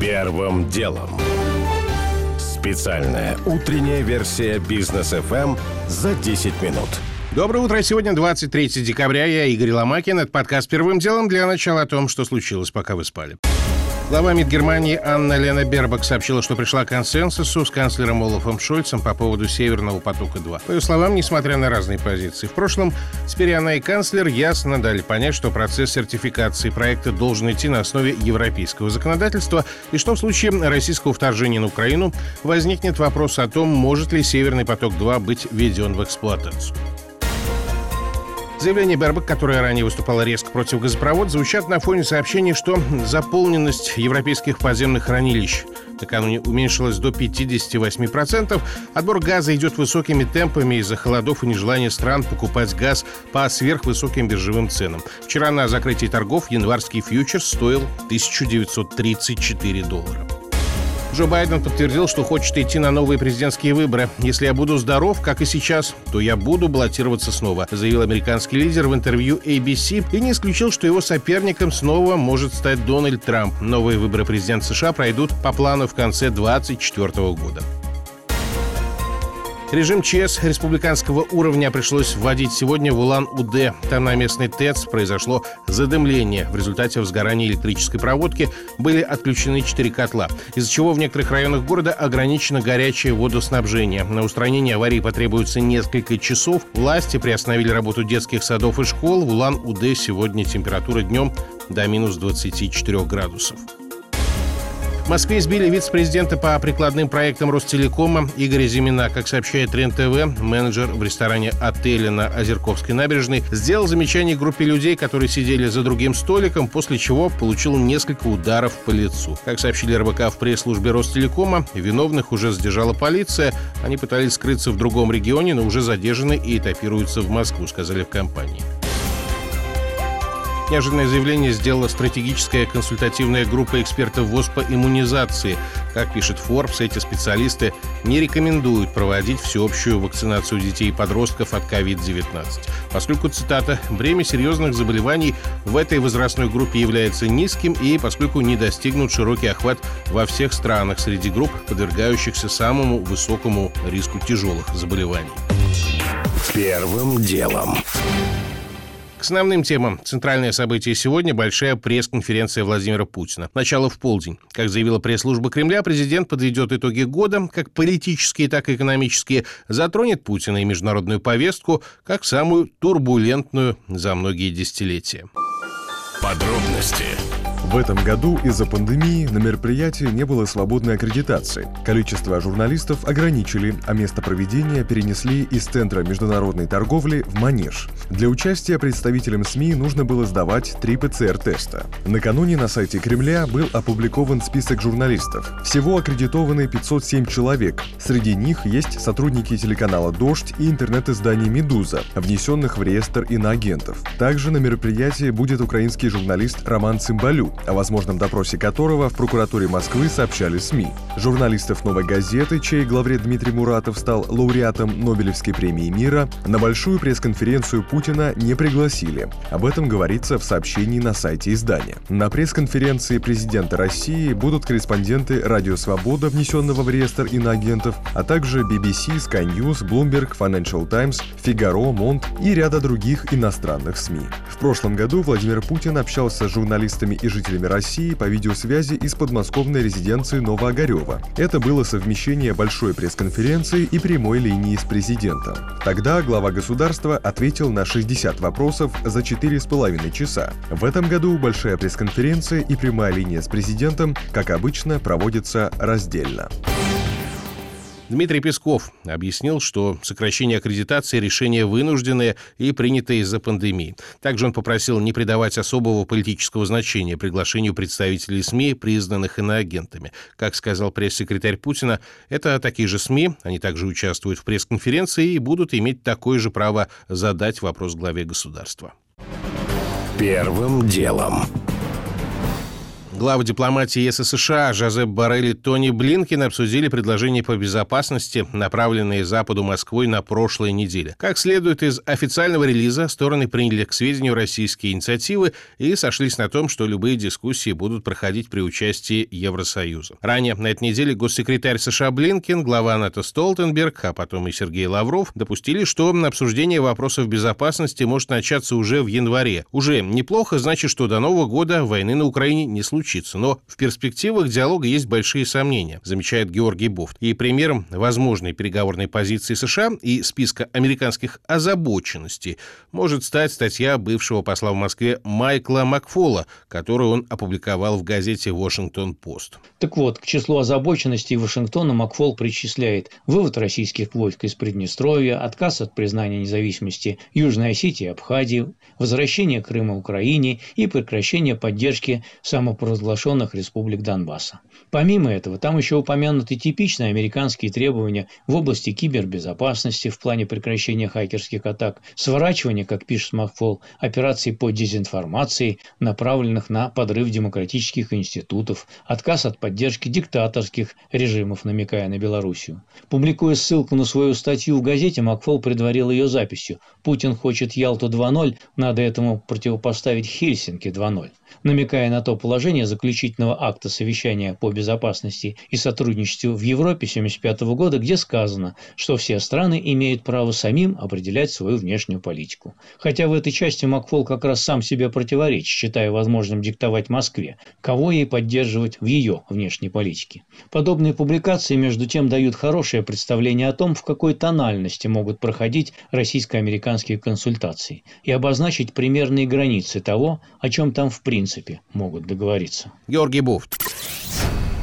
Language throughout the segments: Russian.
Первым делом. Специальная утренняя версия бизнес FM за 10 минут. Доброе утро. Сегодня 23 декабря. Я Игорь Ломакин. Это подкаст «Первым делом» для начала о том, что случилось, пока вы спали. Глава МИД Германии Анна Лена Бербак сообщила, что пришла к консенсусу с канцлером Олафом Шольцем по поводу «Северного потока-2». По ее словам, несмотря на разные позиции, в прошлом теперь она и канцлер ясно дали понять, что процесс сертификации проекта должен идти на основе европейского законодательства и что в случае российского вторжения на Украину возникнет вопрос о том, может ли «Северный поток-2» быть введен в эксплуатацию. Заявление Бербак, которая ранее выступала резко против газопровода, звучат на фоне сообщений, что заполненность европейских подземных хранилищ накануне уменьшилась до 58%. Отбор газа идет высокими темпами из-за холодов и нежелания стран покупать газ по сверхвысоким биржевым ценам. Вчера на закрытии торгов январский фьючерс стоил 1934 доллара. Джо Байден подтвердил, что хочет идти на новые президентские выборы. «Если я буду здоров, как и сейчас, то я буду баллотироваться снова», заявил американский лидер в интервью ABC и не исключил, что его соперником снова может стать Дональд Трамп. Новые выборы президента США пройдут по плану в конце 2024 года. Режим ЧС республиканского уровня пришлось вводить сегодня в Улан-Удэ. Там на местной ТЭЦ произошло задымление. В результате возгорания электрической проводки были отключены четыре котла, из-за чего в некоторых районах города ограничено горячее водоснабжение. На устранение аварии потребуется несколько часов. Власти приостановили работу детских садов и школ. В Улан-Удэ сегодня температура днем до минус 24 градусов. В Москве избили вице-президента по прикладным проектам Ростелекома Игоря Зимина. Как сообщает РЕН-ТВ, менеджер в ресторане отеля на Озерковской набережной сделал замечание группе людей, которые сидели за другим столиком, после чего получил несколько ударов по лицу. Как сообщили РБК в пресс-службе Ростелекома, виновных уже задержала полиция. Они пытались скрыться в другом регионе, но уже задержаны и этапируются в Москву, сказали в компании. Неожиданное заявление сделала стратегическая консультативная группа экспертов ВОЗ по иммунизации. Как пишет Forbes, эти специалисты не рекомендуют проводить всеобщую вакцинацию детей и подростков от COVID-19, поскольку, цитата, «бремя серьезных заболеваний в этой возрастной группе является низким и поскольку не достигнут широкий охват во всех странах среди групп, подвергающихся самому высокому риску тяжелых заболеваний». Первым делом. К основным темам. Центральное событие сегодня – большая пресс-конференция Владимира Путина. Начало в полдень. Как заявила пресс-служба Кремля, президент подведет итоги года, как политические, так и экономические, затронет Путина и международную повестку, как самую турбулентную за многие десятилетия. Подробности в этом году из-за пандемии на мероприятии не было свободной аккредитации. Количество журналистов ограничили, а место проведения перенесли из Центра международной торговли в Манеж. Для участия представителям СМИ нужно было сдавать три ПЦР-теста. Накануне на сайте Кремля был опубликован список журналистов. Всего аккредитованы 507 человек. Среди них есть сотрудники телеканала «Дождь» и интернет-изданий «Медуза», внесенных в реестр иноагентов. Также на мероприятии будет украинский журналист Роман О возможном допросе которого в прокуратуре Москвы сообщали СМИ. Журналистов «Новой газеты», чей главред Дмитрий Муратов стал лауреатом Нобелевской премии мира, на большую пресс-конференцию Путина не пригласили. Об этом говорится в сообщении на сайте издания. На пресс-конференции президента России будут корреспонденты «Радио Свобода», внесенного в реестр иноагентов, а также BBC, Sky News, Bloomberg, Financial Times, Figaro, Mont и ряда других иностранных СМИ. В прошлом году Владимир Путин общался с журналистами и жителями России по видеосвязи из подмосковной резиденции Новоогарева. Это было совмещение большой пресс-конференции и прямой линии с президентом. Тогда глава государства ответил на 60 вопросов за 4,5 часа. В этом году большая пресс-конференция и прямая линия с президентом, как обычно, проводятся раздельно. Дмитрий Песков объяснил, что сокращение аккредитации – решение вынужденное и принятое из-за пандемии. Также он попросил не придавать особого политического значения приглашению представителей СМИ, признанных иноагентами. Как сказал пресс-секретарь Путина, это такие же СМИ, они также участвуют в пресс-конференции и будут иметь такое же право задать вопрос главе государства. Первым делом. Главы дипломатии ЕС и США Жозеп Барель и Тони Блинкин обсудили предложения по безопасности, направленные Западу Москвой на прошлой неделе. Как следует из официального релиза, стороны приняли к сведению российские инициативы и сошлись на том, что любые дискуссии будут проходить при участии Евросоюза. Ранее на этой неделе госсекретарь США Блинкин, глава НАТО Столтенберг, а потом и Сергей Лавров допустили, что обсуждение вопросов безопасности может начаться уже в январе. Уже неплохо, значит, что до Нового года войны на Украине не случится. Но в перспективах диалога есть большие сомнения, замечает Георгий Буфт. И примером возможной переговорной позиции США и списка американских озабоченностей может стать статья бывшего посла в Москве Майкла Макфола, которую он опубликовал в газете «Вашингтон-Пост». Так вот, к числу озабоченностей Вашингтона Макфол причисляет вывод российских войск из Приднестровья, отказ от признания независимости Южной Осетии и Абхазии, возвращение Крыма Украине и прекращение поддержки самопровозглашенных республик Донбасса. Помимо этого, там еще упомянуты типичные американские требования в области кибербезопасности в плане прекращения хакерских атак, сворачивания, как пишет Макфол, операций по дезинформации, направленных на подрыв демократических институтов, отказ от поддержки диктаторских режимов, намекая на Белоруссию. Публикуя ссылку на свою статью в газете, Макфол предварил ее записью «Путин хочет Ялту 2.0, надо этому противопоставить Хельсинки 2.0» намекая на то положение заключительного акта совещания по безопасности и сотрудничеству в Европе 1975 года, где сказано, что все страны имеют право самим определять свою внешнюю политику. Хотя в этой части Макфол как раз сам себе противоречит, считая возможным диктовать Москве, кого ей поддерживать в ее внешней политике. Подобные публикации, между тем, дают хорошее представление о том, в какой тональности могут проходить российско-американские консультации и обозначить примерные границы того, о чем там в принципе принципе могут договориться. Георгий Буфт.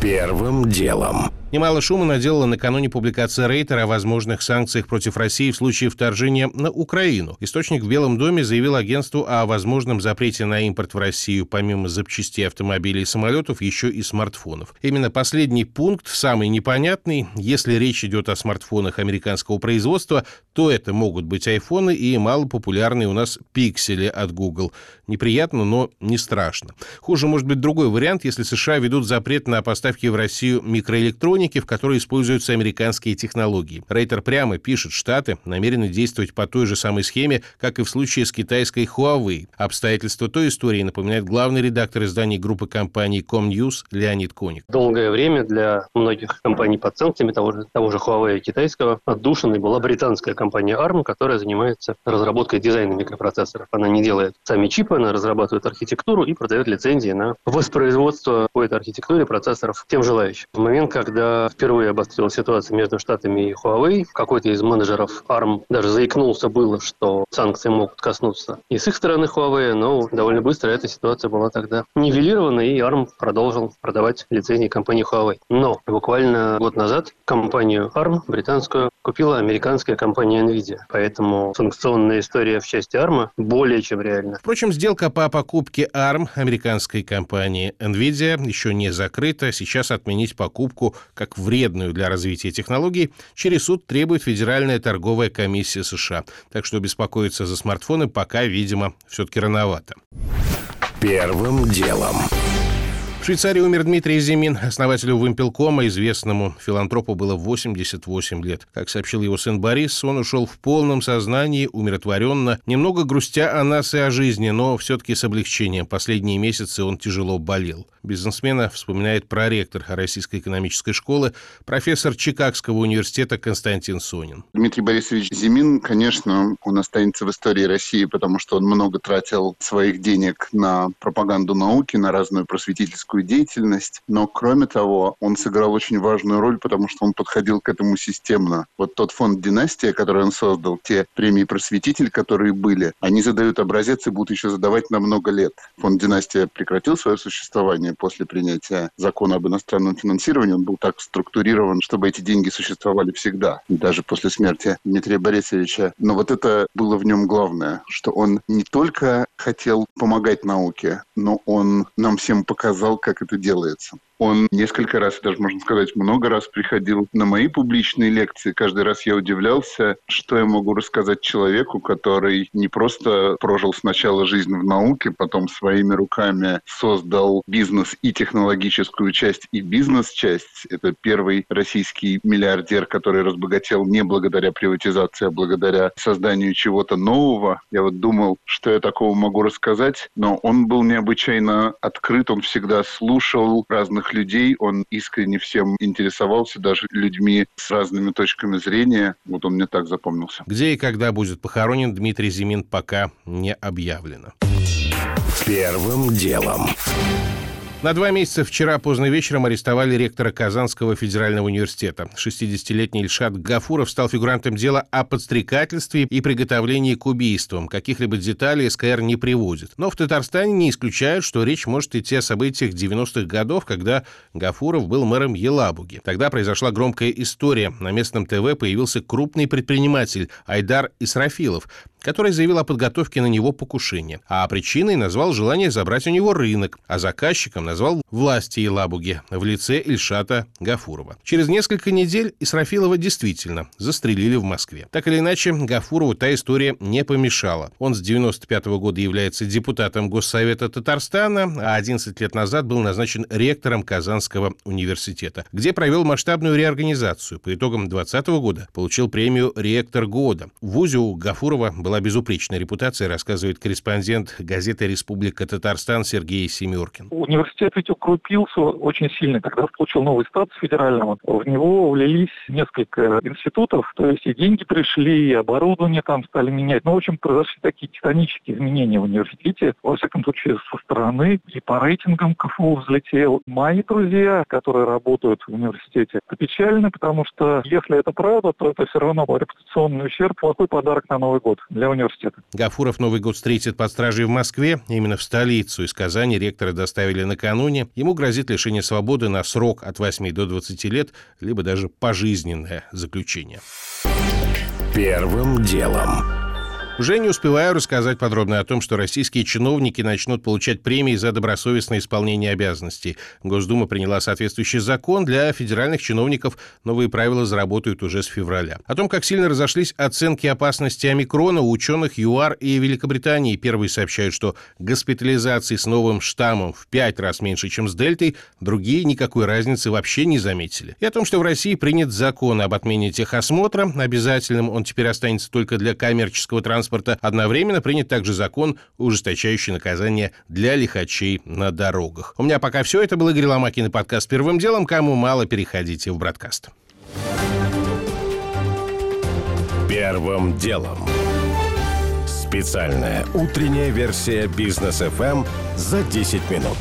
Первым делом. Немало шума наделала накануне публикация Рейтера о возможных санкциях против России в случае вторжения на Украину. Источник в Белом доме заявил агентству о возможном запрете на импорт в Россию помимо запчастей автомобилей и самолетов еще и смартфонов. Именно последний пункт самый непонятный. Если речь идет о смартфонах американского производства, то это могут быть айфоны и малопопулярные у нас пиксели от Google. Неприятно, но не страшно. Хуже может быть другой вариант, если США ведут запрет на поставки в Россию микроэлектроники электроники, в которой используются американские технологии. Рейтер прямо пишет, Штаты намерены действовать по той же самой схеме, как и в случае с китайской Huawei. Обстоятельства той истории напоминает главный редактор изданий группы компаний Comnews Леонид Коник. Долгое время для многих компаний под санкциями того же, того же Huawei китайского отдушиной была британская компания ARM, которая занимается разработкой дизайна микропроцессоров. Она не делает сами чипы, она разрабатывает архитектуру и продает лицензии на воспроизводство по этой архитектуре процессоров тем желающим. В момент, когда впервые обострилась ситуация между Штатами и Huawei, какой-то из менеджеров ARM даже заикнулся было, что санкции могут коснуться и с их стороны Huawei, но довольно быстро эта ситуация была тогда нивелирована, и ARM продолжил продавать лицензии компании Huawei. Но буквально год назад компанию ARM, британскую, купила американская компания NVIDIA. Поэтому санкционная история в части ARM более чем реальна. Впрочем, сделка по покупке ARM американской компании NVIDIA еще не закрыта. Сейчас отменить покупку как вредную для развития технологий, через суд требует Федеральная торговая комиссия США. Так что беспокоиться за смартфоны пока, видимо, все-таки рановато. Первым делом. Швейцарии умер Дмитрий Зимин. Основателю Вымпелкома, известному филантропу, было 88 лет. Как сообщил его сын Борис, он ушел в полном сознании, умиротворенно, немного грустя о нас и о жизни, но все-таки с облегчением. Последние месяцы он тяжело болел. Бизнесмена вспоминает проректор Российской экономической школы, профессор Чикагского университета Константин Сонин. Дмитрий Борисович Зимин, конечно, он останется в истории России, потому что он много тратил своих денег на пропаганду науки, на разную просветительскую политическую деятельность, но кроме того, он сыграл очень важную роль, потому что он подходил к этому системно. Вот тот фонд «Династия», который он создал, те премии «Просветитель», которые были, они задают образец и будут еще задавать на много лет. Фонд «Династия» прекратил свое существование после принятия закона об иностранном финансировании. Он был так структурирован, чтобы эти деньги существовали всегда, даже после смерти Дмитрия Борисовича. Но вот это было в нем главное, что он не только хотел помогать науке, но он нам всем показал, как это делается. Он несколько раз, даже можно сказать, много раз приходил на мои публичные лекции. Каждый раз я удивлялся, что я могу рассказать человеку, который не просто прожил сначала жизнь в науке, потом своими руками создал бизнес и технологическую часть, и бизнес-часть. Это первый российский миллиардер, который разбогател не благодаря приватизации, а благодаря созданию чего-то нового. Я вот думал, что я такого могу рассказать, но он был необычайно открыт, он всегда слушал разных людей, он искренне всем интересовался, даже людьми с разными точками зрения. Вот он мне так запомнился. Где и когда будет похоронен Дмитрий Зимин, пока не объявлено. Первым делом. На два месяца вчера поздно вечером арестовали ректора Казанского федерального университета. 60-летний Ильшат Гафуров стал фигурантом дела о подстрекательстве и приготовлении к убийствам. Каких-либо деталей СКР не приводит. Но в Татарстане не исключают, что речь может идти о событиях 90-х годов, когда Гафуров был мэром Елабуги. Тогда произошла громкая история. На местном ТВ появился крупный предприниматель Айдар Исрафилов, который заявил о подготовке на него покушения, а причиной назвал желание забрать у него рынок, а заказчиком назвал власти Елабуги в лице Ильшата Гафурова. Через несколько недель Исрафилова действительно застрелили в Москве. Так или иначе, Гафурову та история не помешала. Он с 95 -го года является депутатом Госсовета Татарстана, а 11 лет назад был назначен ректором Казанского университета, где провел масштабную реорганизацию. По итогам 2020 года получил премию «Ректор года». В ВУЗе у Гафурова была безупречная репутация, рассказывает корреспондент газеты «Республика Татарстан» Сергей Семеркин. Университет ведь укрупился очень сильно, когда получил новый статус федерального. В него влились несколько институтов, то есть и деньги пришли, и оборудование там стали менять. Ну, в общем, произошли такие титанические изменения в университете. Во всяком случае, со стороны и по рейтингам КФУ взлетел. Мои друзья, которые работают в университете, это печально, потому что если это правда, то это все равно репутационный ущерб, плохой подарок на Новый год для университета. Гафуров Новый год встретит под стражей в Москве. Именно в столицу из Казани ректора доставили накануне. Ему грозит лишение свободы на срок от 8 до 20 лет, либо даже пожизненное заключение. Первым делом. Уже не успеваю рассказать подробно о том, что российские чиновники начнут получать премии за добросовестное исполнение обязанностей. Госдума приняла соответствующий закон. Для федеральных чиновников новые правила заработают уже с февраля. О том, как сильно разошлись оценки опасности омикрона у ученых ЮАР и Великобритании. Первые сообщают, что госпитализации с новым штаммом в пять раз меньше, чем с дельтой, другие никакой разницы вообще не заметили. И о том, что в России принят закон об отмене техосмотра. Обязательным он теперь останется только для коммерческого транспорта транспорта. Одновременно принят также закон, ужесточающий наказание для лихачей на дорогах. У меня пока все. Это был Игорь Ломакин и подкаст «Первым делом». Кому мало, переходите в «Бродкаст». Первым делом. Специальная утренняя версия бизнес FM за 10 минут.